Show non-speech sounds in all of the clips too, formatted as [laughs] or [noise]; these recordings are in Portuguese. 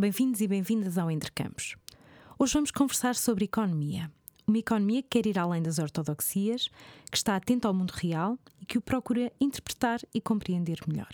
Bem-vindos e bem-vindas ao Entre Campos. Hoje vamos conversar sobre economia. Uma economia que quer ir além das ortodoxias, que está atenta ao mundo real e que o procura interpretar e compreender melhor.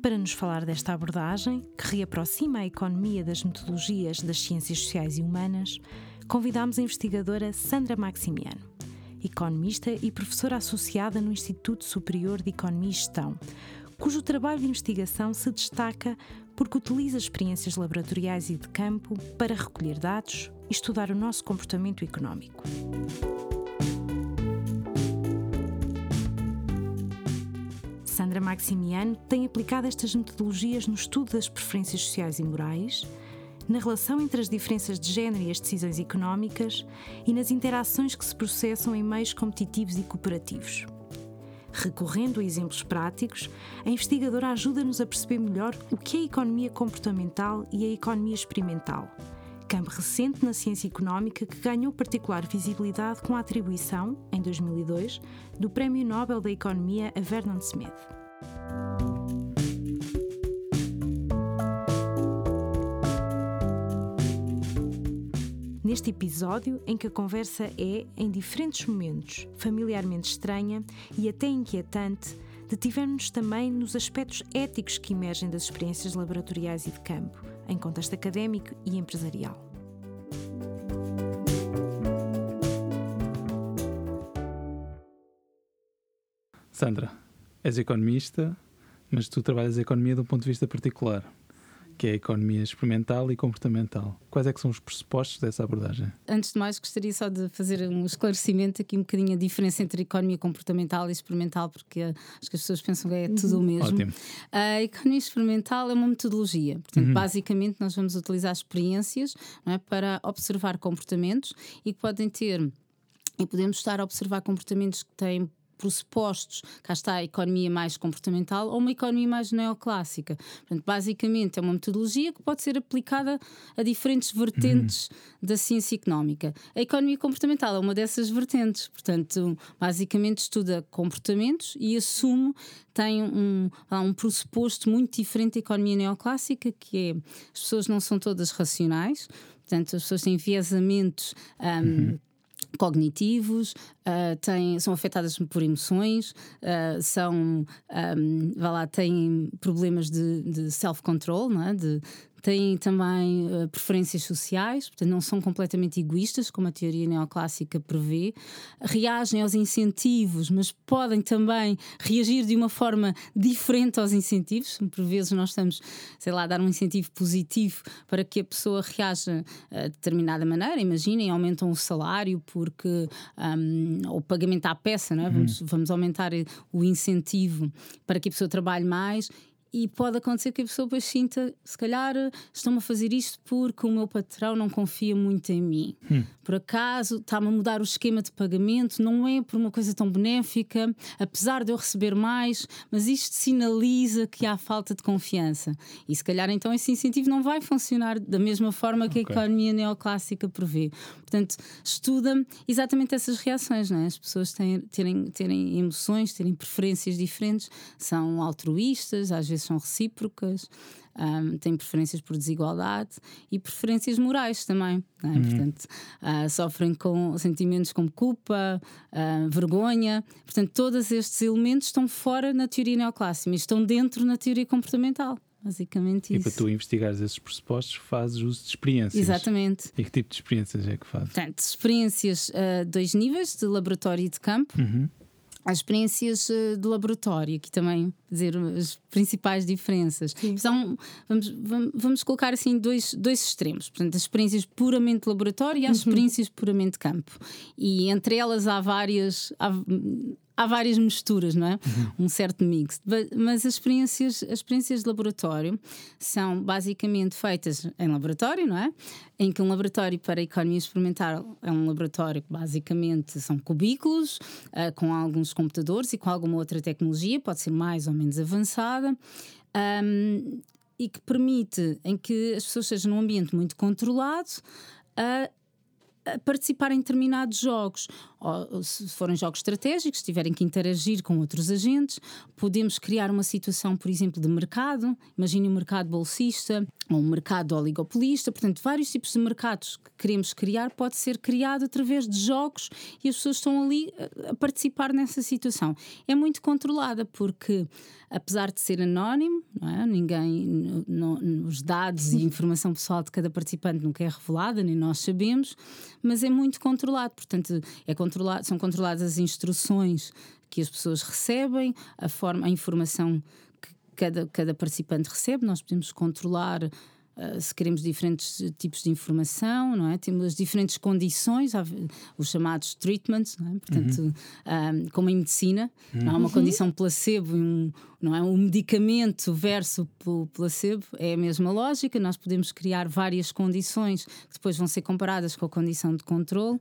Para nos falar desta abordagem, que reaproxima a economia das metodologias das ciências sociais e humanas, convidamos a investigadora Sandra Maximiano, economista e professora associada no Instituto Superior de Economia e Gestão, cujo trabalho de investigação se destaca porque utiliza experiências laboratoriais e de campo para recolher dados e estudar o nosso comportamento económico. Sandra Maximiano tem aplicado estas metodologias no estudo das preferências sociais e morais, na relação entre as diferenças de género e as decisões económicas e nas interações que se processam em meios competitivos e cooperativos. Recorrendo a exemplos práticos, a investigadora ajuda-nos a perceber melhor o que é a economia comportamental e a economia experimental, campo recente na ciência económica que ganhou particular visibilidade com a atribuição, em 2002, do Prémio Nobel da Economia a Vernon Smith. Neste episódio, em que a conversa é, em diferentes momentos, familiarmente estranha e até inquietante, detivemos-nos também nos aspectos éticos que emergem das experiências laboratoriais e de campo, em contexto académico e empresarial. Sandra, és economista, mas tu trabalhas a economia de um ponto de vista particular que é a economia experimental e comportamental. Quais é que são os pressupostos dessa abordagem? Antes de mais, gostaria só de fazer um esclarecimento aqui um bocadinho a diferença entre economia comportamental e experimental, porque acho que as pessoas pensam que é tudo o mesmo. Ótimo. A economia experimental é uma metodologia. Portanto, uhum. basicamente, nós vamos utilizar experiências é, para observar comportamentos e que podem ter e podemos estar a observar comportamentos que têm pressupostos, cá está a economia mais comportamental ou uma economia mais neoclássica. Portanto, basicamente é uma metodologia que pode ser aplicada a diferentes vertentes uhum. da ciência económica. A economia comportamental é uma dessas vertentes, portanto, basicamente estuda comportamentos e assume tem um, um pressuposto muito diferente da economia neoclássica, que é as pessoas não são todas racionais, portanto, as pessoas têm enviesamentos. Um, uhum cognitivos, uh, têm, são afetadas por emoções, uh, são, um, vá lá, têm problemas de, de self-control, é? de, têm também uh, preferências sociais, portanto, não são completamente egoístas, como a teoria neoclássica prevê. Reagem aos incentivos, mas podem também reagir de uma forma diferente aos incentivos. Por vezes, nós estamos, sei lá, a dar um incentivo positivo para que a pessoa reaja uh, de determinada maneira. Imaginem, aumentam o salário porque um, o pagamento à peça, não é? vamos, uhum. vamos aumentar o incentivo para que a pessoa trabalhe mais e pode acontecer que a pessoa depois sinta, se calhar, estão-me a fazer isto porque o meu patrão não confia muito em mim. Hum. Por acaso está-me a mudar o esquema de pagamento, não é por uma coisa tão benéfica, apesar de eu receber mais, mas isto sinaliza que há falta de confiança. E se calhar então esse incentivo não vai funcionar da mesma forma que okay. a economia neoclássica prevê. Portanto, estuda exatamente essas reações, não é? As pessoas têm, terem, terem emoções, terem preferências diferentes, são altruístas, às vezes vezes são recíprocas, um, têm preferências por desigualdade e preferências morais também. É? Uhum. Portanto, uh, sofrem com sentimentos como culpa, uh, vergonha. Portanto, todos estes elementos estão fora na teoria neoclássica e estão dentro na teoria comportamental. Basicamente isso. E para tu investigares esses pressupostos, fazes uso de experiências. Exatamente. E que tipo de experiências é que fazes? Portanto, experiências a uh, dois níveis, de laboratório e de campo. Uhum as experiências eh, de laboratório, aqui também dizer as principais diferenças. São, vamos, vamos colocar assim dois, dois extremos, portanto, as experiências puramente de laboratório e as uhum. experiências puramente de campo. E entre elas há várias. Há, há várias misturas, não é? Uhum. Um certo mix. Mas as experiências, as experiências de laboratório são basicamente feitas em laboratório, não é? Em que um laboratório para a economia experimental é um laboratório que basicamente são cubículos, uh, com alguns computadores e com alguma outra tecnologia, pode ser mais ou menos avançada. Um, e que permite em que as pessoas estejam num ambiente muito controlado a, a participar em determinados jogos ou, se forem jogos estratégicos, tiverem que interagir com outros agentes. Podemos criar uma situação, por exemplo, de mercado. Imagine um mercado bolsista ou um mercado oligopolista. Portanto, vários tipos de mercados que queremos criar pode ser criado através de jogos e as pessoas estão ali a participar nessa situação. É muito controlada porque, apesar de ser anónimo, é? ninguém, os dados e informação pessoal de cada participante nunca é revelada, nem nós sabemos, mas é muito controlado. Portanto, é controlado, são controladas as instruções que as pessoas recebem, a forma, a informação que cada, cada participante recebe. Nós podemos controlar Uh, se queremos diferentes tipos de informação, não é? Temos as diferentes condições, os chamados treatments, não é? Portanto, uhum. um, como em medicina, uhum. não é uma condição placebo e um, não é? um medicamento versus placebo, é a mesma lógica. Nós podemos criar várias condições que depois vão ser comparadas com a condição de controle.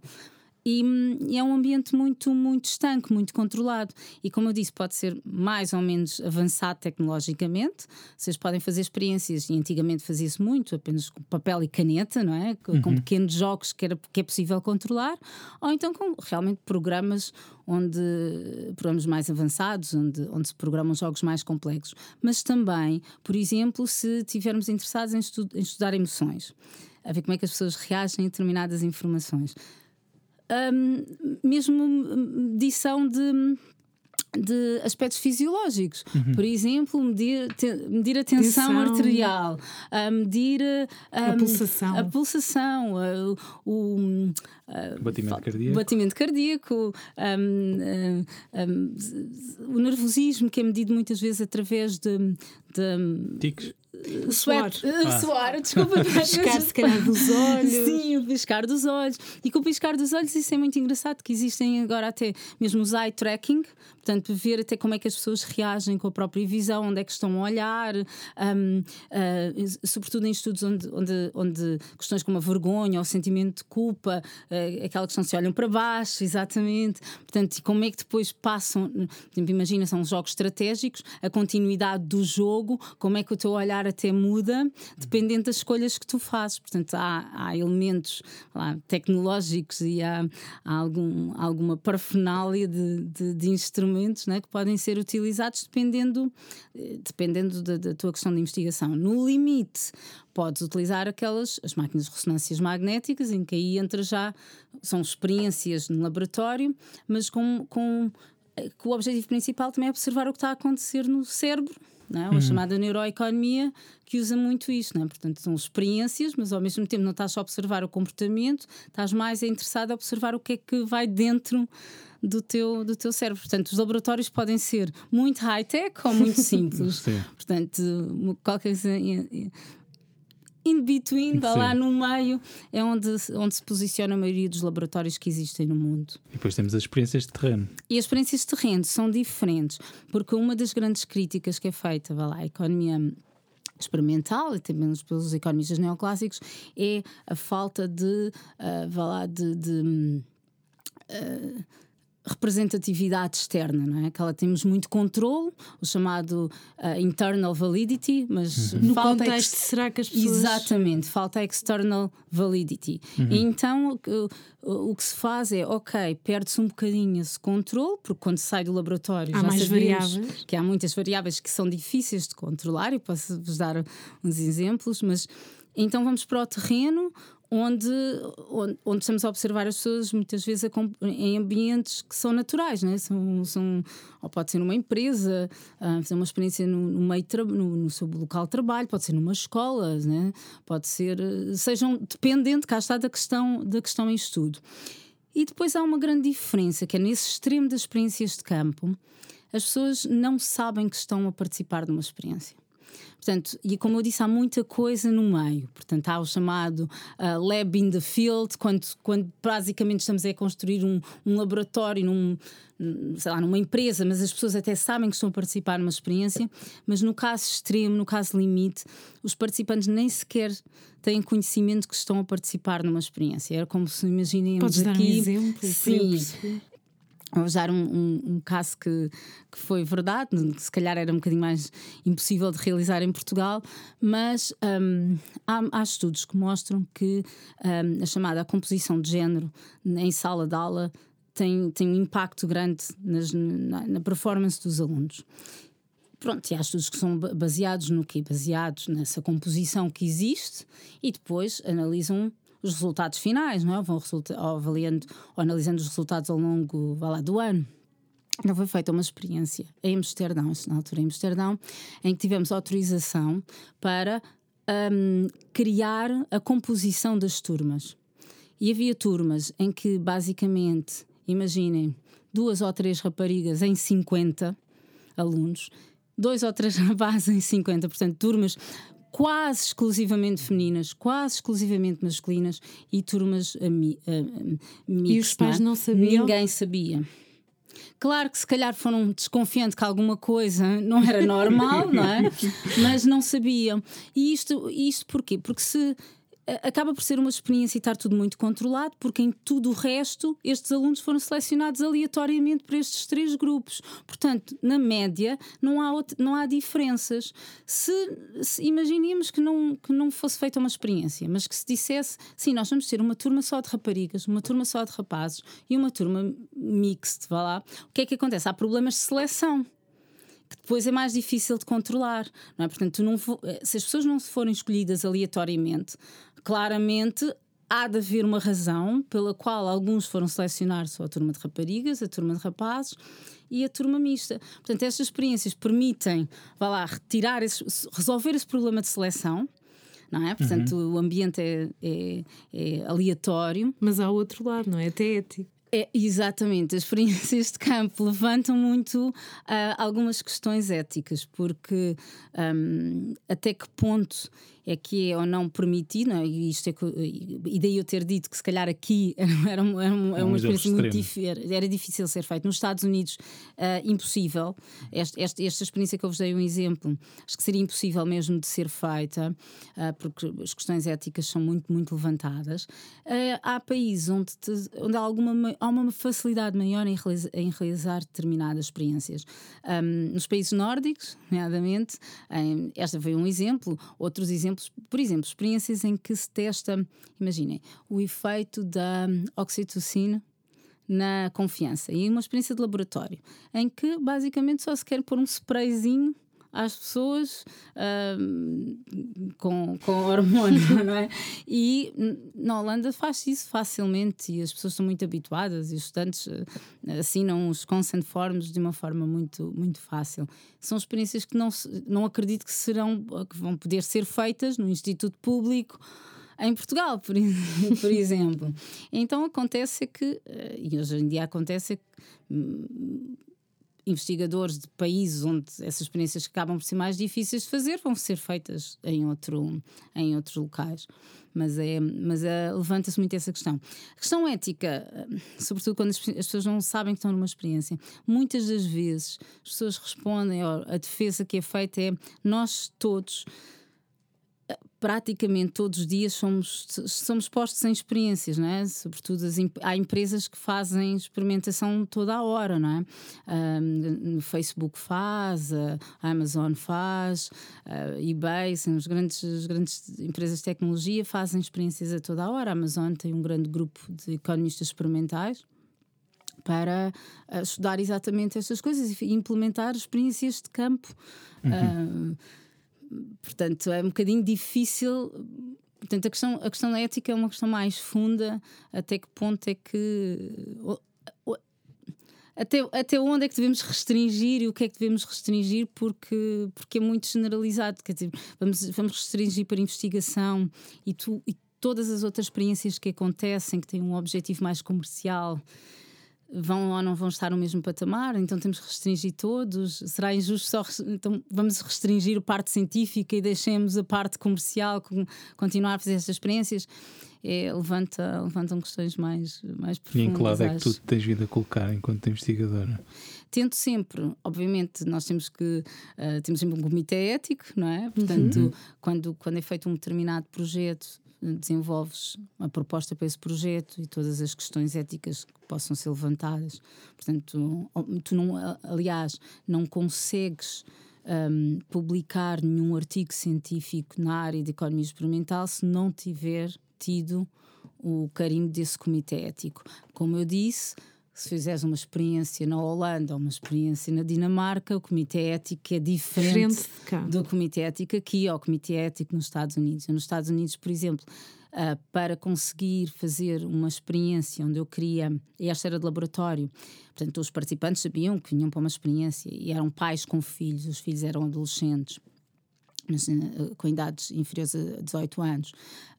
E, e, é um ambiente muito, muito estanque, muito controlado. E como eu disse, pode ser mais ou menos avançado tecnologicamente. Vocês podem fazer experiências, e antigamente fazia-se muito, apenas com papel e caneta, não é? Com, uhum. com pequenos jogos que, era, que é possível controlar, ou então com realmente programas onde programas mais avançados, onde, onde se programam jogos mais complexos. Mas também, por exemplo, se estivermos interessados em, estu em estudar emoções, a ver como é que as pessoas reagem a determinadas informações um, mesmo medição de de aspectos fisiológicos. Uhum. Por exemplo, medir, te, medir a tensão, tensão. arterial, a medir a pulsação, a pulsação o, o batimento cardíaco, batimento cardíaco um, um, o nervosismo, que é medido muitas vezes através de. de Tiques. O suor. Uh, ah. Suor, desculpa. [laughs] piscar, se calhar, dos olhos. Sim, o piscar dos olhos. E com o piscar dos olhos, isso é muito engraçado, que existem agora até mesmo os eye tracking, portanto, ver até como é que as pessoas reagem com a própria visão, onde é que estão a olhar, um, uh, sobretudo em estudos onde, onde, onde questões como a vergonha ou o sentimento de culpa, uh, aquela questão se olham para baixo, exatamente. Portanto, como é que depois passam, imagina, são jogos estratégicos, a continuidade do jogo, como é que o teu olhar até muda dependendo das escolhas que tu fazes. Portanto, há, há elementos lá, tecnológicos e há, há algum, alguma parafernália de, de, de instrumentos né, que podem ser utilizados dependendo, eh, dependendo da, da tua questão de investigação. No limite, podes utilizar aquelas as máquinas de ressonâncias magnéticas, em que aí entra já, são experiências no laboratório, mas com, com, eh, com o objetivo principal também é observar o que está a acontecer no cérebro não é? A chamada neuroeconomia, que usa muito isso. Não é? Portanto, são experiências, mas ao mesmo tempo não estás só a observar o comportamento, estás mais interessado a observar o que é que vai dentro do teu, do teu cérebro. Portanto, os laboratórios podem ser muito high-tech ou muito [laughs] simples. Portanto, qualquer coisa in between, vá lá no meio, é onde, onde se posiciona a maioria dos laboratórios que existem no mundo. E depois temos as experiências de terreno. E as experiências de terreno são diferentes, porque uma das grandes críticas que é feita, vá lá, a economia experimental e também pelos economistas neoclássicos é a falta de, uh, vá lá, de, de uh, representatividade externa, não é? Que ela temos muito controle, o chamado uh, internal validity, mas uhum. no contexto será que as pessoas exatamente falta external validity. Uhum. Então o, o, que se faz é, ok, perde-se um bocadinho esse controle, porque quando sai do laboratório há já mais variáveis, que há muitas variáveis que são difíceis de controlar. E posso vos dar uns exemplos, mas então vamos para o terreno onde, onde, onde, estamos a observar as pessoas muitas vezes em ambientes que são naturais, né? são, são, ou pode ser numa empresa, uh, fazer uma experiência no, no meio no, no, seu local de trabalho, pode ser numa escola, né? pode ser, sejam dependente, cá está da questão, da questão em estudo. E depois há uma grande diferença, que é nesse extremo das experiências de campo, as pessoas não sabem que estão a participar de uma experiência. Portanto, e como eu disse, há muita coisa no meio. Portanto, há o chamado uh, lab in the field, quando, quando basicamente estamos a construir um, um laboratório num, sei lá, numa empresa, mas as pessoas até sabem que estão a participar numa experiência, mas no caso extremo, no caso limite, os participantes nem sequer têm conhecimento que estão a participar numa experiência. Era como se imaginem Podes aqui. Dar um exemplo, sim. Vou usar um, um, um, caso que, que foi verdade, se calhar era um bocadinho mais impossível de realizar em Portugal, mas um, há, há, estudos que mostram que hum, a chamada composição de género em sala de aula tem, tem um impacto grande nas, na, na performance dos alunos. Pronto, e há estudos que são baseados no quê? Baseados nessa composição que existe e depois analisam os resultados finais, não é? Vão avaliando ou analisando os resultados ao longo lá, do ano. Então foi feita uma experiência em Amsterdão, na altura em Amsterdão, em que tivemos autorização para um, criar a composição das turmas. E havia turmas em que, basicamente, imaginem, duas ou três raparigas em 50 alunos, dois ou três [laughs] rapazes em 50, portanto, turmas quase exclusivamente femininas, quase exclusivamente masculinas e turmas uh, uh, E os pais não, é? não sabiam? Ninguém sabia. Claro que se calhar foram desconfiando que alguma coisa não era normal, não é? [laughs] Mas não sabiam. E isto, isto porquê? Porque se acaba por ser uma experiência e estar tudo muito controlado, porque em tudo o resto estes alunos foram selecionados aleatoriamente para estes três grupos. Portanto, na média, não há, não há diferenças. Se, se imaginemos que não, que não fosse feita uma experiência, mas que se dissesse, sim, nós vamos ter uma turma só de raparigas, uma turma só de rapazes e uma turma mixed, vá lá, o que é que acontece? Há problemas de seleção que depois é mais difícil de controlar, não é? Portanto, não, se as pessoas não forem escolhidas aleatoriamente, claramente há de haver uma razão pela qual alguns foram selecionar só a turma de raparigas, a turma de rapazes e a turma mista. Portanto, estas experiências permitem, vá lá, retirar resolver esse problema de seleção. Não é? Portanto, uhum. o ambiente é, é, é, aleatório. Mas há outro lado, não é? Até ético. É, exatamente, as experiências de campo levantam muito uh, algumas questões éticas, porque um, até que ponto é que é ou não permitido, não é? e, isto é que, e daí eu ter dito que se calhar aqui [laughs] era, uma, era uma, era uma experiência muito difícil, era difícil ser feito. Nos Estados Unidos, uh, impossível. Este, este, esta experiência que eu vos dei um exemplo, acho que seria impossível mesmo de ser feita, uh, porque as questões éticas são muito, muito levantadas. Uh, há países onde, te, onde há, alguma, há uma facilidade maior em realizar, em realizar determinadas experiências. Um, nos países nórdicos, nomeadamente, um, esta foi um exemplo, outros exemplos exemplos, por exemplo, experiências em que se testa, imaginem, o efeito da oxitocina na confiança. E uma experiência de laboratório, em que basicamente só se quer pôr um sprayzinho às pessoas uh, com, com hormônio, [laughs] não é? E na Holanda faz isso facilmente e as pessoas estão muito habituadas e os estudantes uh, assinam os consent forms de uma forma muito, muito fácil. São experiências que não, não acredito que serão, que vão poder ser feitas no Instituto Público em Portugal, por, [laughs] por exemplo. Então acontece que, eh, e hoje em dia acontece que hum, investigadores de países onde essas experiências acabam por ser mais difíceis de fazer vão ser feitas em, outro, em outros locais. Mas, é, mas é, levanta-se muito essa questão. A questão ética, eh, sobretudo quando as, as, pessoas não sabem que estão numa experiência, muitas das vezes as pessoas respondem, a defesa que é feita é nós todos praticamente todos os dias somos, somos postos em experiências, não é? Sobretudo as, há empresas que fazem experimentação toda a hora, não é? Um, Facebook faz, a Amazon faz, a eBay, são os grandes, as grandes empresas de tecnologia fazem experiências a toda a hora. A Amazon tem um grande grupo de economistas experimentais para estudar exatamente estas coisas e implementar experiências de campo. Uhum. Uh, portanto, é um bocadinho difícil. Portanto, a questão, a questão da ética é uma questão mais funda. Até que ponto é que. Até, até onde é que devemos restringir e o que é que devemos restringir porque, porque é muito generalizado. Quer dizer, vamos, vamos restringir para investigação e, tu, e todas as outras experiências que acontecem que têm um objetivo mais comercial vão ou não vão estar no mesmo patamar, então temos que restringir todos. Será injusto só então vamos restringir a parte científica e deixemos a parte comercial continuar a fazer estas experiências? É, levanta, levantam questões mais, mais profundas. E em que lado é que tu tens vindo a colocar enquanto investigadora? Tento sempre, obviamente, nós temos que uh, temos sempre um comitê ético, não é? Portanto, uhum. quando, quando é feito um determinado projeto, desenvolves uma proposta para esse projeto e todas as questões éticas que possam ser levantadas. Portanto, tu, tu não, aliás, não consegues um, publicar nenhum artigo científico na área de economia experimental se não tiver tido o carimbo desse comitê ético. Como eu disse, se fizeres uma experiência na Holanda ou uma experiência na Dinamarca, o comitê ético é diferente, do comitê ético aqui ou o comitê ético nos Estados Unidos. nos Estados Unidos, por exemplo, uh, para conseguir fazer uma experiência onde eu queria, e esta era de laboratório, portanto, os participantes sabiam que vinham para uma experiência e eram pais com filhos, os filhos eram adolescentes, mas uh, com idades inferiores a 18 anos.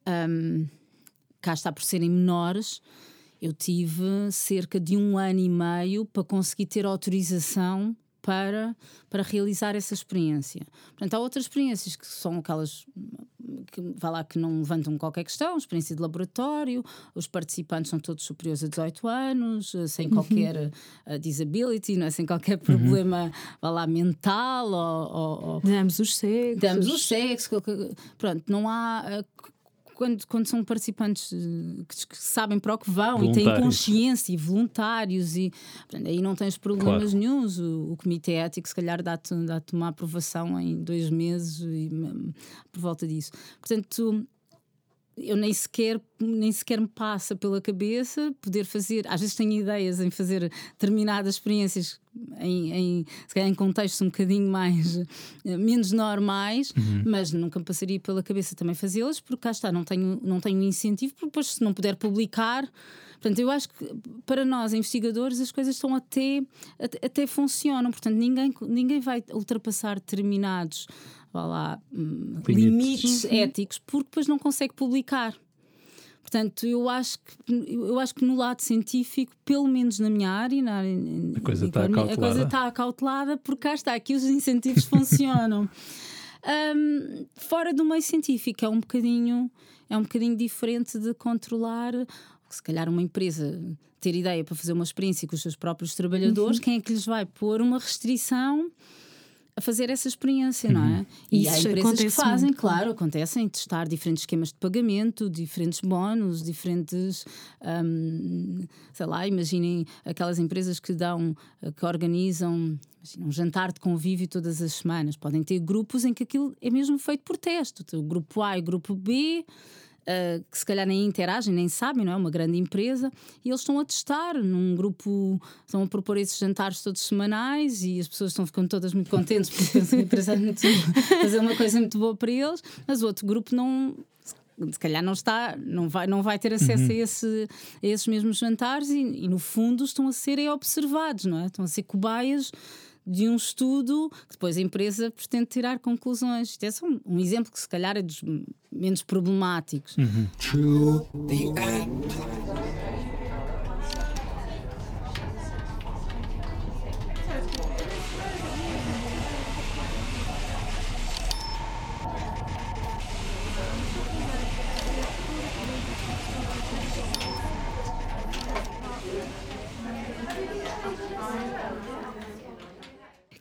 Um, cá está por serem menores eu tive cerca de um ano e meio para conseguir ter autorização para, para realizar essa experiência. Portanto, há outras experiências que são aquelas que, vai lá, que não levantam qualquer questão, experiência de laboratório, os participantes são todos superiores a 18 anos, eh, sem uhum. qualquer uh, disability, não é? sem qualquer problema uhum. lá, mental ou, ou, ou... Damos os sexos. Damos os sexos. Qualquer... Pronto, não há. Quando, quando são participantes eh, que, que, sabem para o que vão e têm consciência e voluntários e portanto, aí não tens problemas claro. nenhums. O, o, comitê ético se calhar dá-te dá uma aprovação em dois meses e, por volta disso. Portanto, eu nem sequer, nem sequer me passa pela cabeça poder fazer. Às vezes tenho ideias em fazer determinadas experiências em, em, em contextos um bocadinho mais eh, menos normais, uhum. mas nunca me passaria pela cabeça também fazê-las, porque cá está, não tenho, não tenho incentivo, porque depois se não puder publicar. Portanto, eu acho que para nós, investigadores, as coisas estão até, até, até funcionam. Portanto, ninguém, ninguém vai ultrapassar determinados lá, hum, limites. limites uhum. éticos porque depois não consegue publicar. Portanto, eu acho que eu acho que no lado científico, pelo menos na minha área, na área a coisa está acautelada. A coisa está acautelada porque cá está, aqui os incentivos [laughs] funcionam. Um, fora do meio científico é um bocadinho é um bocadinho diferente de controlar se calhar uma empresa ter ideia para fazer uma experiência com os seus próprios trabalhadores, uhum. quem é que lhes vai pôr uma restrição a fazer essa experiência, uhum. não é? Uhum. E Isso há empresas que fazem, muito, claro, acontecem, testar diferentes esquemas de pagamento, diferentes bónus, diferentes, um, sei lá, imaginem aquelas empresas que dão, que organizam um jantar de convívio todas as semanas. Podem ter grupos em que aquilo é mesmo feito por teste. O grupo A e o grupo B uh, que se calhar nem interagem, nem sabem, não é? Uma grande empresa, e eles estão a testar num grupo, estão a propor esses jantares todos semanais e as pessoas estão ficando todas muito contentes porque pensam que a empresa é [laughs] fazer uma coisa muito boa para eles, mas o outro grupo não se calhar não está, não vai, não vai ter acesso uhum. a, esse, a esses mesmos jantares e, e, no fundo estão a ser observados, não é? Estão a ser cobaias de um estudo que depois a empresa pretende tirar conclusões. Isto é só um, um exemplo que se calhar é dos menos problemáticos. Uhum.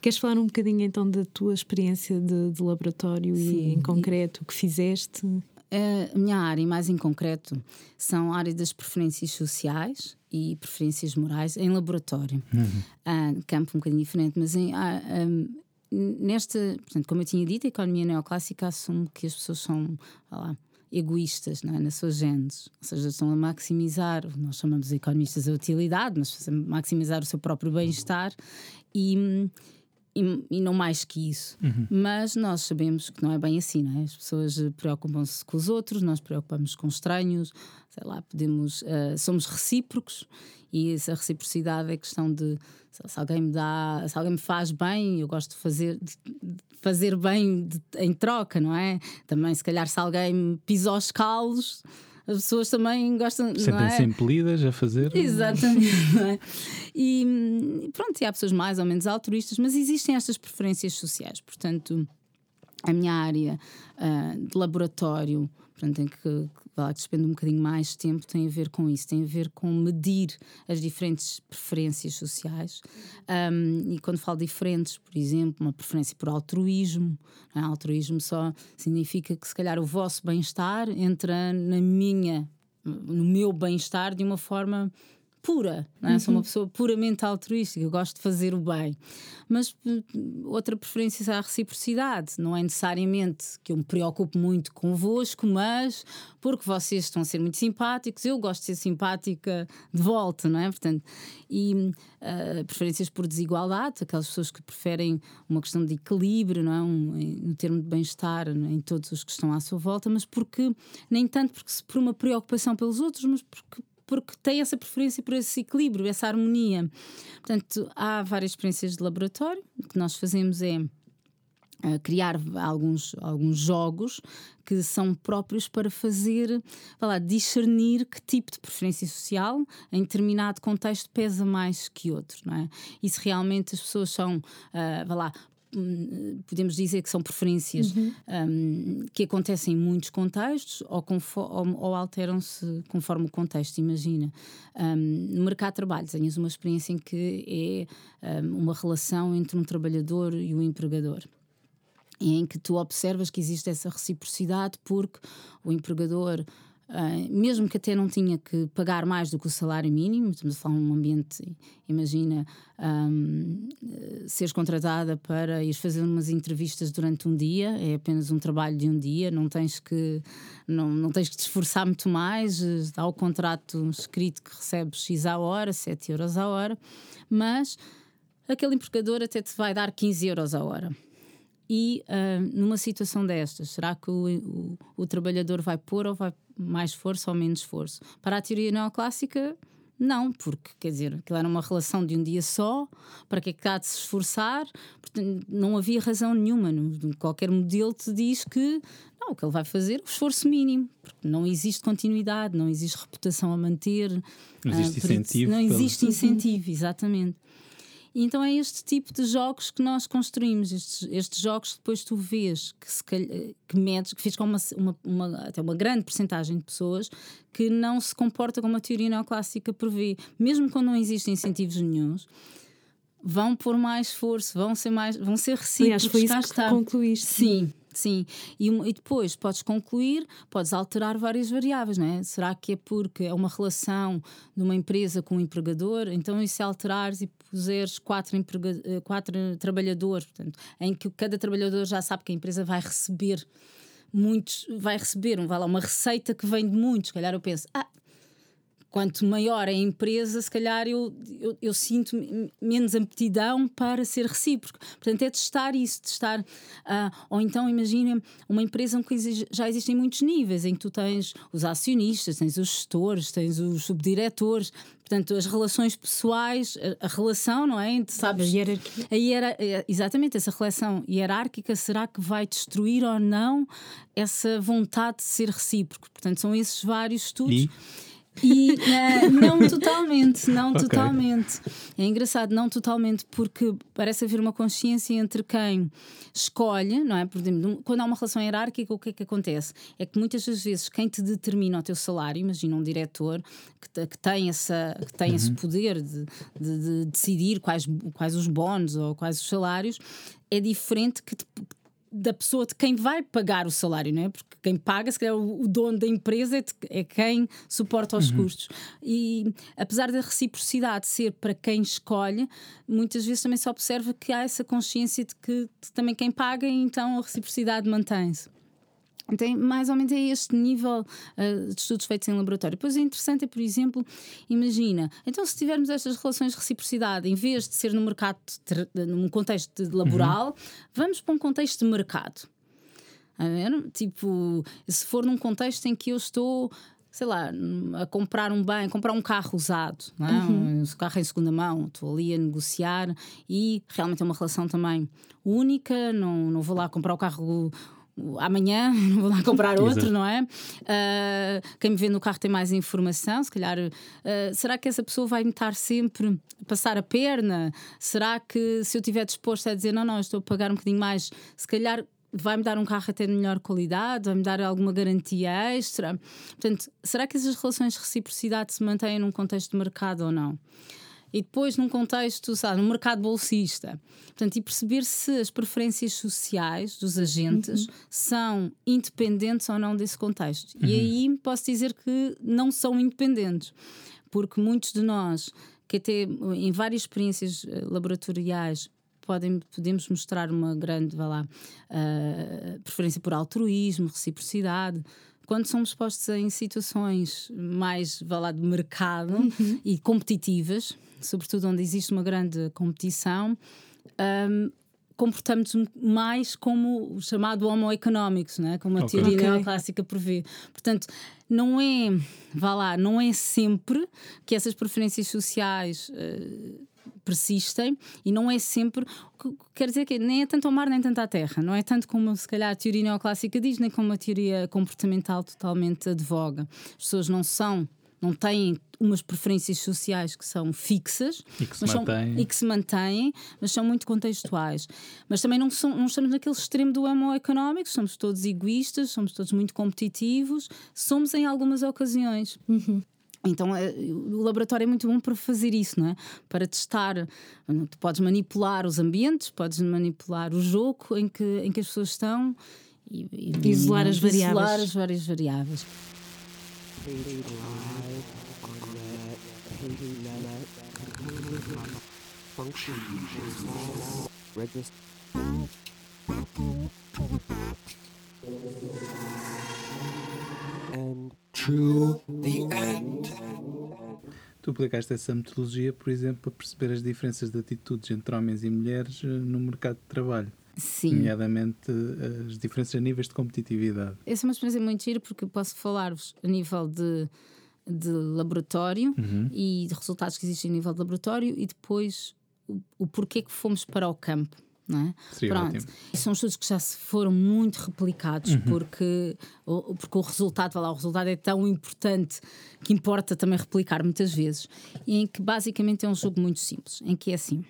Queres falar um bocadinho então da tua experiência de, de laboratório Sim. e em concreto o que fizeste? A minha área, mais em concreto, são a área das preferências sociais e preferências morais em laboratório. Uhum. Ah, campo um bocadinho diferente, mas em, ah, um, nesta, portanto, como eu tinha dito, a economia neoclássica assume que as pessoas são lá, egoístas não é? nas suas genes, ou seja, estão a maximizar, nós chamamos de economistas a utilidade, mas a maximizar o seu próprio bem-estar e e, e não mais que isso. Uhum. Mas nós sabemos que não é bem assim, não é? As pessoas preocupam-se com os outros, nós preocupamos com estranhos, sei lá, podemos, uh, somos recíprocos e essa reciprocidade é questão de se alguém me dá, se alguém me faz bem, eu gosto de fazer, de fazer bem de, em troca, não é? Também, se calhar, se alguém me pisa os calos as pessoas também gostam. Sentem-se é? impelidas a fazer. Exatamente. [laughs] é? E pronto, e há pessoas mais ou menos altruístas, mas existem estas preferências sociais. Portanto, a minha área uh, de laboratório, portanto, em que, que lá despende um bocadinho mais tempo, tem a ver com isso, tem a ver com medir as diferentes preferências sociais. Um, e quando falo diferentes, por exemplo, uma preferência por altruísmo, é? altruísmo só significa que se calhar o vosso bem-estar entra na minha, no meu bem-estar de uma forma pura, é? uhum. sou uma pessoa puramente altruística, eu gosto de fazer o bem. Mas hum, outra preferência é a reciprocidade, não é necessariamente que eu me preocupe muito convosco, mas porque vocês estão a ser muito simpáticos, eu gosto de ser simpática de volta, não é? Portanto, e uh, preferências por desigualdade, aquelas pessoas que preferem uma questão de equilíbrio, não é? Um, no termo de bem-estar é? em todos os que estão à sua volta, mas porque, nem tanto porque, por uma preocupação pelos outros, mas porque porque tem essa preferência por esse equilíbrio, essa harmonia. Portanto, há várias experiências de laboratório. O que nós fazemos é uh, criar alguns, alguns jogos que são próprios para fazer, lá, discernir que tipo de preferência social em determinado contexto pesa mais que outro, não é? E se realmente as pessoas são, uh, lá, podemos dizer que são preferências uhum. um, que acontecem em muitos contextos ou, ou, ou alteram-se conforme o contexto. Imagina, um, no mercado de trabalho, tens uma experiência em que é um, uma relação entre um trabalhador e o um empregador em que tu observas que existe essa reciprocidade porque o empregador Uh, mesmo que até não tinha que pagar mais do que o salário mínimo, estamos a falar um ambiente, imagina, um, seres contratada para ir fazer umas entrevistas durante um dia, é apenas um trabalho de um dia, não tens que, não, não tens que te esforçar muito mais, há o contrato escrito que recebes X à hora, 7 euros à hora, mas aquele empregador até te vai dar 15 euros à hora. E uh, numa situação destas, será que o, o, o, trabalhador vai pôr ou vai mais força ou menos esforço? Para a teoria neoclássica, não, porque quer dizer, aquilo era uma relação de um dia só, para que é que há de se esforçar? Portanto, não havia razão nenhuma. No, qualquer modelo te diz que não, o que ele vai fazer é o esforço mínimo, porque não existe continuidade, não existe reputação a manter, não existe uh, incentivo. Não existe incentivo, exatamente. E então é este tipo de jogos que nós construímos, estes, estes jogos que depois tu vês, que, se, que medes, que fiz com uma, uma, uma, até uma grande porcentagem de pessoas que não se comporta como a teoria neoclássica prevê, mesmo quando não existem incentivos nenhums vão pôr mais esforço, vão ser mais, vão ser recíprocos. Aliás, foi isso que concluíste. Sim, Sim, e, e, depois podes concluir, podes alterar várias variáveis, não é? Será que é porque é uma relação de uma empresa com um empregador? Então, e se alterares e puseres quatro, emprega, eh, quatro trabalhadores, portanto, em que cada trabalhador já sabe que a empresa vai receber muitos, vai receber vai lá, uma receita que vem de muitos, se calhar eu penso, ah, quanto maior é a empresa, se calhar eu, eu, eu, sinto menos aptidão para ser recíproco. Portanto, é testar isso, testar. Uh, ou então, imagina uma empresa em que já existem muitos níveis, em que tu tens os acionistas, tens os gestores, tens os subdiretores, portanto, as relações pessoais, a, a relação, não é? Sabes, a hierarquia. A hierar, é, exatamente, essa relação hierárquica, será que vai destruir ou não essa vontade de ser recíproco? Portanto, são esses vários estudos. E? E uh, não totalmente, não okay. totalmente. É engraçado, não totalmente, porque parece haver uma consciência entre quem escolhe, não é? Por exemplo, quando há uma relação hierárquica, o que é que acontece? É que muitas das vezes quem te determina o teu salário, imagina um diretor que, que tem, essa, que tem uhum. esse poder de, de, de, decidir quais, quais os bónus ou quais os salários, é diferente que, te, da pessoa de quem vai pagar o salário, não é? Porque quem paga, se calhar, o, dono da empresa é, de, é quem suporta os uhum. custos. E apesar da reciprocidade ser para quem escolhe, muitas vezes também se observa que há essa consciência de que também quem paga, então a reciprocidade mantém-se. Tem mais ou menos é este nível uh, de estudos feitos em laboratório. Pois é interessante, é, por exemplo, imagina, então se tivermos estas relações de reciprocidade, em vez de ser no mercado, num contexto laboral, uhum. vamos para um contexto de mercado. Tipo, se for num contexto em que eu estou sei lá, a comprar um bem, comprar um carro usado, não é? uhum. um carro em segunda mão, estou ali a negociar e realmente é uma relação também única, não, não vou lá comprar o carro amanhã [laughs] vou lá comprar outro, não é? Uh, quem me vê no carro tem mais informação, se calhar. Uh, será que essa pessoa vai me estar sempre a passar a perna? Será que se eu estiver disposto a dizer não, não, estou a pagar um bocadinho mais, se calhar vai-me dar um carro até de melhor qualidade, vai-me dar alguma garantia extra? Portanto, será que essas relações de reciprocidade se mantêm num contexto de mercado ou não? E depois num contexto, sabe, no mercado bolsista. Portanto, e perceber se as preferências sociais dos agentes uhum. são independentes ou não desse contexto. Uhum. E aí posso dizer que não são independentes. porque muitos de nós, que até em várias experiências eh, laboratoriais podem, podemos mostrar uma grande, vá lá, uh, preferência por altruísmo, reciprocidade. Quando somos postos em situações mais, vá lá, de mercado uhum. e competitivas, sobretudo onde existe uma grande competição, um, comportamos mais como o chamado homo economicus, né? como a okay. teoria okay. neoclássica prevê. Portanto, não é, vá lá, não é sempre que essas preferências sociais uh, persistem e não é sempre. Quer dizer que nem é tanto ao mar nem tanto à terra, não é tanto como se calhar a teoria neoclássica diz, nem como a teoria comportamental totalmente advoga. As pessoas não são não têm umas preferências sociais que são fixas e que, mas são, e que se mantêm, mas são muito contextuais. Mas também não, são, não estamos naquele extremo do amo económico, somos todos egoístas, somos todos muito competitivos, somos em algumas ocasiões. Uhum. Então é, o laboratório é muito bom para fazer isso, não é? Para testar. Tu podes manipular os ambientes, podes manipular o jogo em que, em que as pessoas estão e, e isolar as variáveis. Isolar as várias variáveis. And to the end. Tu aplicaste essa metodologia, por exemplo, para perceber as diferenças de atitudes entre homens e mulheres eh, no mercado de trabalho. Sim. Nomeadamente eh, as diferenças a níveis de competitividade. Essa é uma experiência muito gira porque posso falar-vos a nível de, de laboratório uhum. e de resultados que existem a nível de laboratório e depois o, o porquê que fomos para o campo. Não é? Seria Pronto. Ótimo. São estudos que já se foram muito replicados uhum. porque, o, porque o resultado, lá, o resultado é tão importante que importa também replicar muitas vezes. E em que basicamente é um jogo muito simples, em que é assim.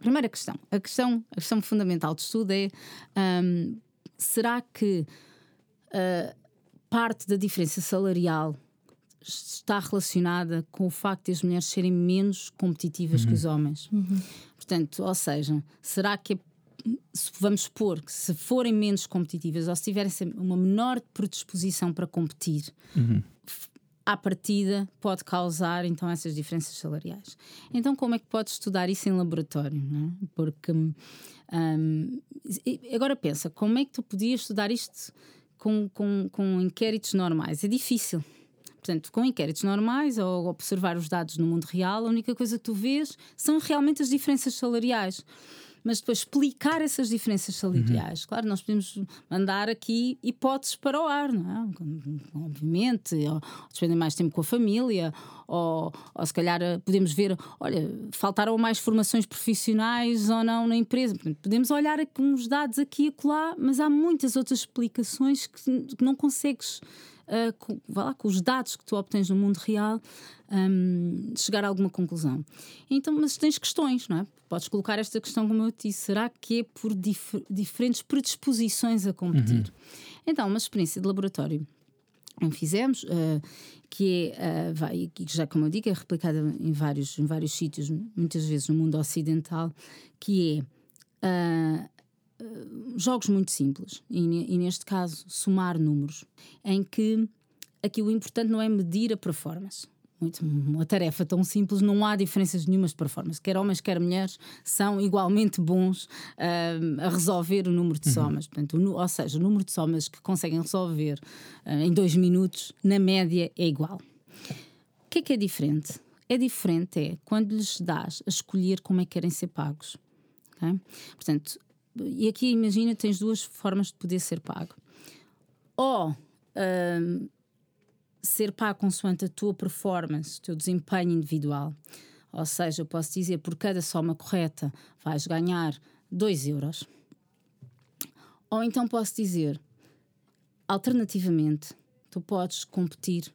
Primeira questão. A questão, a questão fundamental de estudo é: um, será que uh, parte da diferença salarial está relacionada com o facto de as mulheres serem menos competitivas uhum. que os homens? Uhum. Portanto, ou seja, será que é vamos supor que se forem menos competitivas ou se tiverem uma menor predisposição para competir, uhum à partida pode causar então essas diferenças salariais. Então, como é que pode estudar isso em laboratório? É? Porque um, agora pensa, como é que tu podias estudar isto com, com, com inquéritos normais? É difícil. Portanto, com inquéritos normais ou observar os dados no mundo real, a única coisa que tu vês são realmente as diferenças salariais mas depois explicar essas diferenças salariais. Uhum. Claro, nós podemos mandar aqui hipóteses para o ar, não é? Obviamente, ou despendem mais tempo com a família, ou, ou se calhar eh, podemos ver, olha, faltaram mais formações profissionais ou não na empresa. Podemos olhar uns dados aqui e acolá, mas há muitas outras explicações que, que não consegues uh, com, lá, com os dados que tu obtens no mundo real, um, chegar a alguma conclusão. Então, mas tens questões, não é? Podes colocar esta questão, como eu te disse, será que é por dif diferentes predisposições a competir? Uhum. Então, uma experiência de laboratório que fizemos, uh, que é, uh, vai, já como eu digo, é replicada em vários, em vários sítios, muitas vezes no mundo ocidental, que é uh, jogos muito simples, e, e, neste caso somar números, em que aqui o importante não é medir a performance. Muito, uma tarefa tão simples, não há diferenças nenhumas de performance. Quer homens, quer mulheres são igualmente bons uh, a resolver o número de uhum. somas. Portanto, o, ou seja, o número de somas que conseguem resolver uh, em dois minutos, na média, é igual. O que é que é diferente? É diferente é quando lhes dás a escolher como é que querem ser pagos. Okay? Portanto, e aqui imagina, tens duas formas de poder ser pago. Ou um, ser pago consoante a tua performance, o teu desempenho individual. Ou seja, eu posso dizer, por cada soma correta vais ganhar 2 euros. Ou então posso dizer, alternativamente, tu podes competir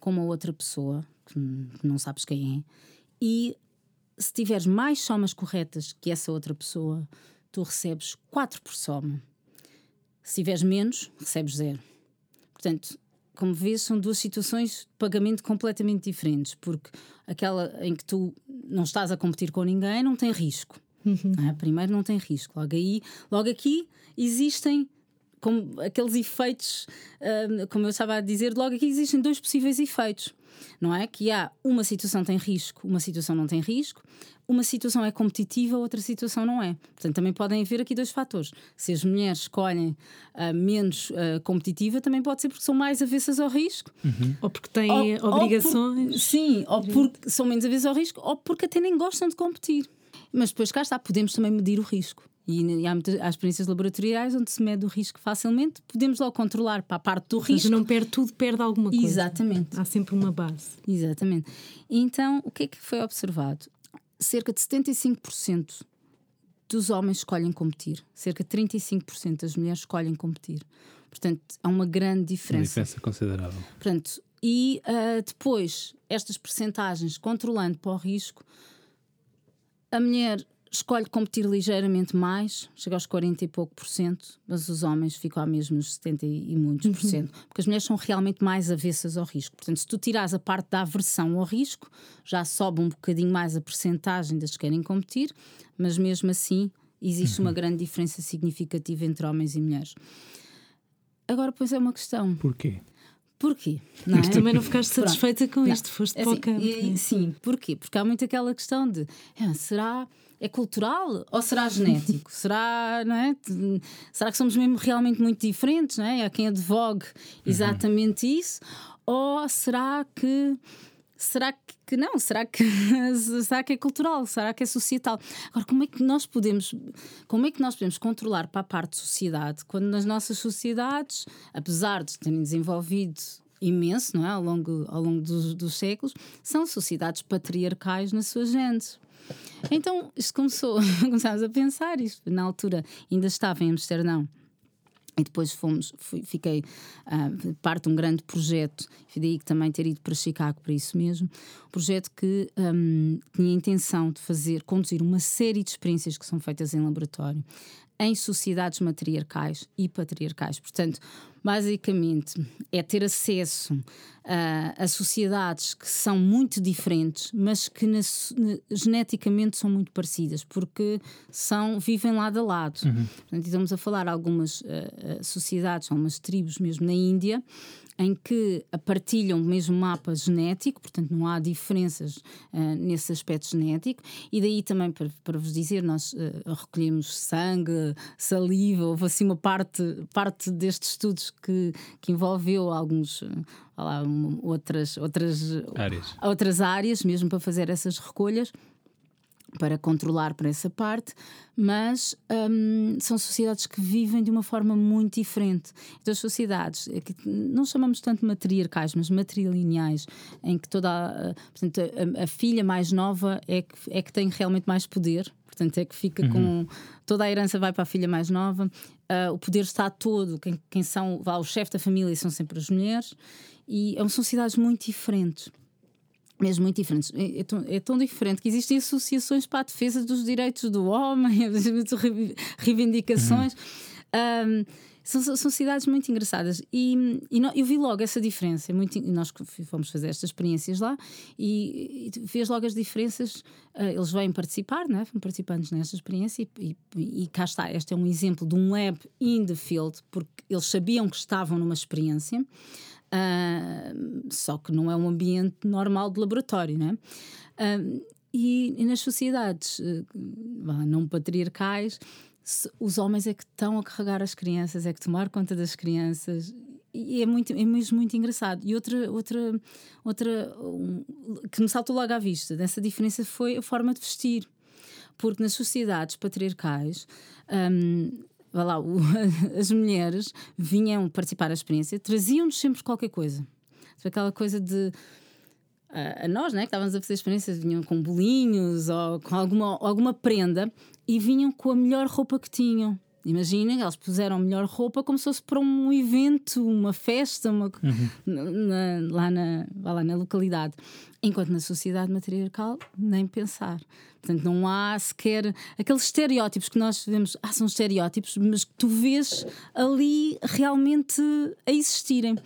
com uma outra pessoa que não sabes quem é e se tiveres mais somas corretas que essa outra pessoa, tu recebes 4 por soma. Se tiveres menos, recebes zero. Portanto, como vês, são duas situações de pagamento completamente diferentes, porque aquela em que tu não estás a competir com ninguém não tem risco. Uhum. É? Primeiro, não tem risco. Logo, aí, logo aqui existem como aqueles efeitos, um, como eu estava a dizer, logo aqui existem dois possíveis efeitos. não é? Que há uma situação tem risco, uma situação não tem risco, uma situação é competitiva, outra situação não é. Portanto, também podem haver aqui dois fatores. Se as mulheres escolhem uh, menos uh, competitiva, também pode ser porque são mais avessas ao risco. Uhum. Ou porque têm ou, obrigações. Ou por, sim, ou porque são menos avessas ao risco, ou porque até nem gostam de competir. Mas depois cá está, podemos também medir o risco. E há, muitas, há experiências laboratoriais onde se mede o risco facilmente, podemos logo controlar para a parte do risco. Mas não perde tudo, perde alguma coisa. Exatamente. Há sempre uma base. Exatamente. Então, o que é que foi observado? Cerca de 75% dos homens escolhem competir, cerca de 35% das mulheres escolhem competir. Portanto, há uma grande diferença. Uma diferença considerável. Portanto, e uh, depois, estas percentagens, controlando para o risco, a mulher escolhe competir ligeiramente mais, chega aos 40 e pouco por cento, mas os homens ficam a mesmo nos 70 e muitos por uhum. cento, porque as mulheres são realmente mais avessas ao risco. Portanto, se tu tirares a parte da aversão ao risco, já sobe um bocadinho mais a percentagem das que querem competir, mas mesmo assim existe uma uhum. grande diferença significativa entre homens e mulheres. Agora, pois é uma questão. Porquê? Porquê? Não é? Também não ficaste [laughs] satisfeita com não. isto, foste é assim, para o campo. sim, porquê? Porque há muito aquela questão de ah, será é cultural ou será [laughs] genético? será, não é? será que somos mesmo realmente muito diferentes? Não é? Há quem advogue exatamente uhum. isso? Ou será que será que não? Será que, [laughs] será que é cultural? Será que é societal? Agora, como é que nós podemos, como é que nós podemos controlar para a parte de sociedade quando nas nossas sociedades, apesar de terem desenvolvido imenso, não é? Ao longo, ao longo dos, dos séculos, são sociedades patriarcais na sua gente. Então, começou, [laughs] começámos a pensar, isto na altura ainda estava em Amsterdão. E depois fomos, fui, fiquei uh, parte de um grande projeto, daí que também ter ido para Chicago para isso mesmo. Um projeto que um, tinha a intenção de fazer, conduzir uma série de experiências que são feitas em laboratório em sociedades matriarcais e patriarcais. Portanto, basicamente é ter acesso uh, a sociedades que são muito diferentes, mas que na, geneticamente são muito parecidas, porque são, vivem lado a lado. Uhum. Portanto, estamos a falar algumas uh, sociedades, algumas tribos mesmo na Índia, em que partilham o mesmo mapa genético, portanto não há diferenças uh, nesse aspecto genético, e daí também, para, para vos dizer, nós uh, recolhemos sangue, saliva, houve assim uma parte, parte destes estudos que, que envolveu alguns. Uh, lá, um, outras, outras, áreas. outras áreas, mesmo para fazer essas recolhas para controlar por essa parte, mas hum, são sociedades que vivem de uma forma muito diferente. Então, as sociedades, é que não chamamos tanto matriarcais, mas matrilineais, em que toda a, portanto, a, a, filha mais nova é que, é que tem realmente mais poder, portanto, é que fica uhum. com. Toda a herança vai para a filha mais nova, uh, o poder está todo, quem, quem são. Vá, o chefe da família são sempre as mulheres, e são sociedades muito diferentes mesmo muito diferentes. É, é, tão, é, tão, diferente que existem associações para a defesa dos direitos do homem, [laughs] reivindicações. Uhum. Um, são, são, cidades muito engraçadas e, e eu vi logo essa diferença. Muito, nós fomos fazer estas experiências lá e, e vês logo as diferenças. Uh, eles vêm participar, não é? Foram participantes nesta experiência e, e, e, cá está. Este é um exemplo de um lab in the field, porque eles sabiam que estavam numa experiência. Uh, só que não é um ambiente normal de laboratório, né? Uh, e, e, nas sociedades uh, não patriarcais, os homens é que estão a carregar as crianças, é que tomar conta das crianças. E é, muito, é mesmo muito engraçado. E outra, outra, outra um, que me saltou logo à vista dessa diferença foi a forma de vestir. Porque nas sociedades patriarcais, um, vá lá, o, [laughs] as mulheres vinham participar da experiência, traziam-nos sempre qualquer coisa. Aquela coisa de. A, nós, né, que estávamos a fazer experiências, vinham com bolinhos ou com alguma, alguma prenda e vinham com a melhor roupa que tinham. Imaginem, eles puseram a melhor roupa como se fosse para um evento, uma festa, uma, uhum. na, lá, na, lá na localidade. Enquanto na sociedade matriarcal, nem pensar. Portanto, não há sequer aqueles estereótipos que nós vemos, ah, são estereótipos, mas que tu vês ali realmente a existirem.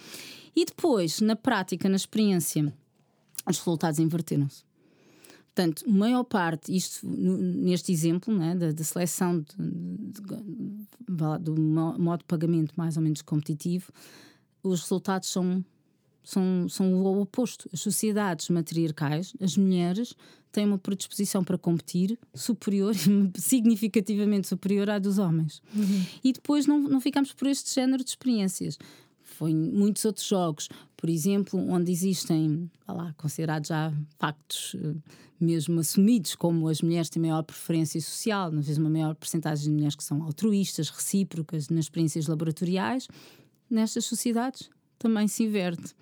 E depois, na prática, na experiência, os resultados inverteram-se. Portanto, maior parte, isto neste exemplo né, da, da seleção de, de, de, do modo de pagamento mais ou menos competitivo, os resultados são são, são o oposto. As sociedades matriarcais, as mulheres, têm uma predisposição para competir superior, [laughs] significativamente superior à dos homens. Uhum. E depois não, não ficamos por este género de experiências. Foi em muitos outros jogos, por exemplo, onde existem, lá, considerados já factos eh, mesmo assumidos, como as mulheres têm maior preferência social, não vezes uma maior porcentagem de mulheres que são altruístas, recíprocas nas experiências laboratoriais, nestas sociedades também se inverte.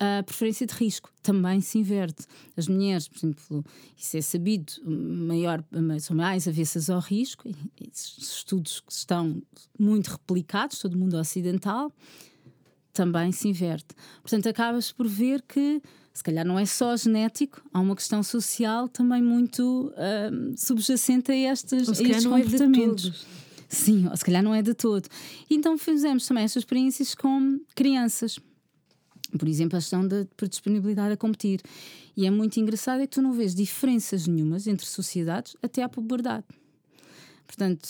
A preferência de risco também se inverte. As mulheres, por exemplo, isso é sabido, maior, são mais avessas ao risco. Estudos que estão muito replicados, todo o mundo ocidental, também se inverte. Portanto, acabas por ver que se calhar não é só genético, há uma questão social também muito uh, subjacente a, estes, a estes é comportamentos. É Sim, ou se calhar não é de todo. Então fizemos também estas experiências com crianças. Por exemplo, a questão da disponibilidade a competir. E é muito engraçado é que tu não vês diferenças nenhumas entre sociedades até à puberdade. Portanto,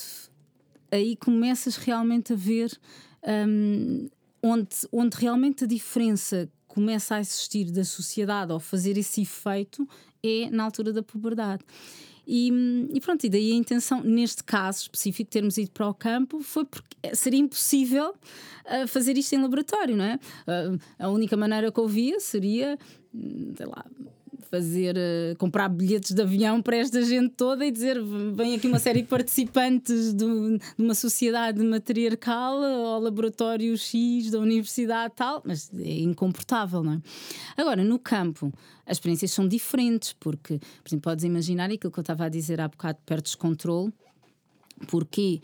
aí começas realmente a ver um, onde, onde realmente a diferença começa a existir da sociedade ao fazer esse efeito é na altura da puberdade. E, e, pronto, e daí a intenção, neste caso específico, termos ido para o campo foi porque seria impossível uh, fazer isto em laboratório, não é? Uh, a única maneira que eu via seria, hum, sei lá, fazer uh, comprar bilhetes de avião para esta gente toda e dizer vem aqui uma série de participantes de, de uma sociedade matriarcal ao laboratório X da universidade tal, mas é incomportável, não é? Agora, no campo, as experiências são diferentes, porque, por exemplo, podes imaginar aquilo que eu estava a dizer há bocado, perdes controle, porque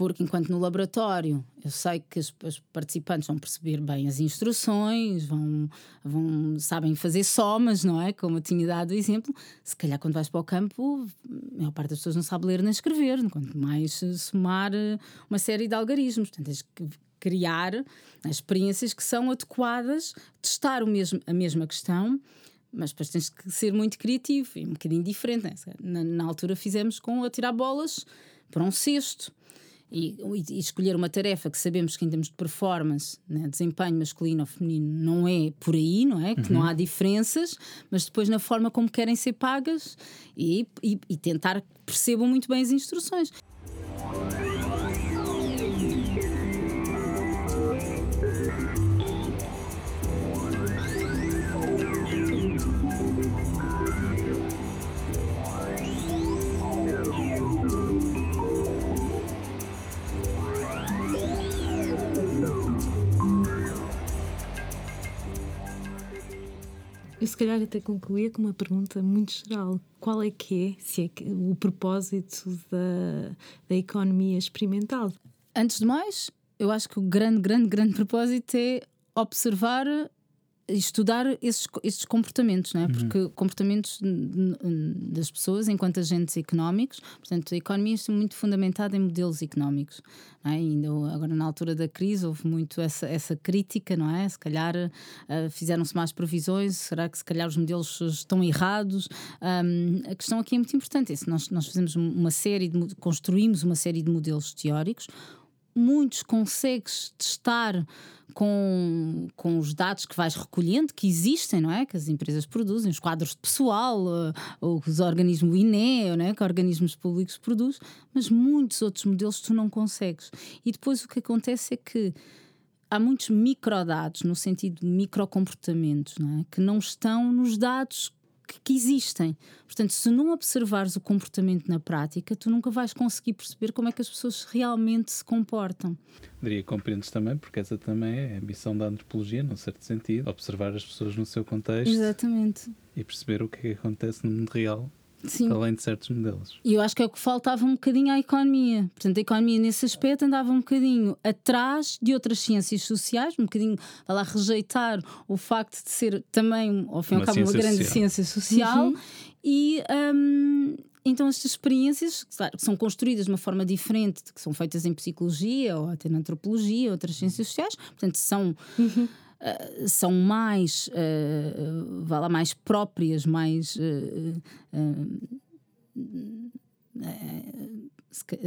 porque enquanto no laboratório eu sei que os, participantes vão perceber bem as instruções, vão, vão sabem fazer somas, não é? Como eu tinha dado o exemplo, se calhar quando vais para o campo, a maior parte das pessoas não sabe ler nem escrever, quanto mais somar eh, uma série de algarismos. Portanto, tens que criar né, experiências que são adequadas, testar o mesmo, a mesma questão mas depois tens que ser muito criativo e um bocadinho diferente. Né? Na, na, altura fizemos com a tirar bolas para um cesto e, e, escolher uma tarefa que sabemos que em termos de performance, né, desempenho masculino ou feminino, não é por aí, não é? Que uhum. não há diferenças, mas depois na forma como querem ser pagas e, e, e tentar percebam muito bem as instruções. Eu se calhar até concluía com uma pergunta muito geral. Qual é que é, se é que, o propósito da, da economia experimental? Antes de mais, eu acho que o grande, grande, grande propósito é observar estudar esses, esses comportamentos, não é? Uhum. porque comportamentos das pessoas enquanto agentes económicos, portanto, a economia está muito fundamentada em modelos económicos. Não é? ainda agora, na altura da crise, houve muito essa, essa crítica, não é? Se calhar uh, fizeram-se mais previsões, será que se calhar os modelos estão errados? Um, a questão aqui é muito importante: é se nós, nós fazemos uma série de, construímos uma série de modelos teóricos, muitos consegues testar com, com os dados que vais recolhendo, que existem, não é? Que as empresas produzem, os quadros de pessoal, uh, ou os organismos INE, não é? que organismos públicos produzem, mas muitos outros modelos tu não consegues. E depois o que acontece é que há muitos microdados, no sentido de microcomportamentos, não é? que não estão nos dados que, que, existem. Portanto, se não observares o comportamento na prática, tu nunca vais conseguir perceber como é que as pessoas realmente se comportam. Diria que compreendes também, porque essa também é a missão da antropologia, num certo sentido, observar as pessoas no seu contexto. Exatamente. E perceber o que é que acontece no mundo real Sim. além de certos modelos. E eu acho que é o que faltava um bocadinho à economia. Portanto, a economia nesse aspecto andava um bocadinho atrás de outras ciências sociais, um bocadinho a lá rejeitar o facto de ser também, ao fim e ao cabo, uma grande social. ciência social. Uhum. E um, então estas experiências claro, são construídas de uma forma diferente, que são feitas em psicologia ou até na antropologia, outras ciências sociais. Portanto, são. Uhum uh, são mais, uh, vá lá, mais próprias, mais.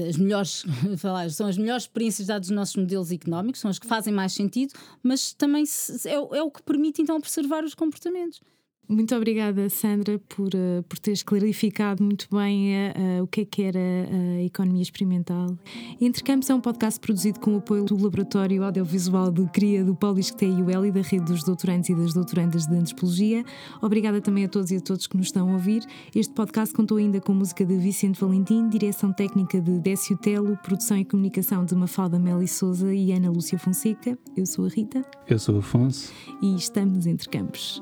as melhores, [laughs] são as melhores experiências dadas dos nossos modelos económicos, são as que fazem mais sentido, mas também é, é o que permite então observar os comportamentos. Muito obrigada, Sandra, por, uh, por teres clarificado muito bem uh, o que é que era a economia experimental. Entre Campos é um podcast produzido com o apoio do Laboratório Audiovisual de Cria do Paulo IUL e da Rede dos Doutorandos e das Doutorandas de Antropologia. Obrigada também a todos e a todos que nos estão a ouvir. Este podcast contou ainda com música de Vicente Valentim, direção técnica de Décio Telo, produção e comunicação de Mafalda Meli Souza e Ana Lúcia Fonseca. Eu sou a Rita. Eu sou o Afonso. E estamos entre campos.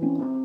Thank you.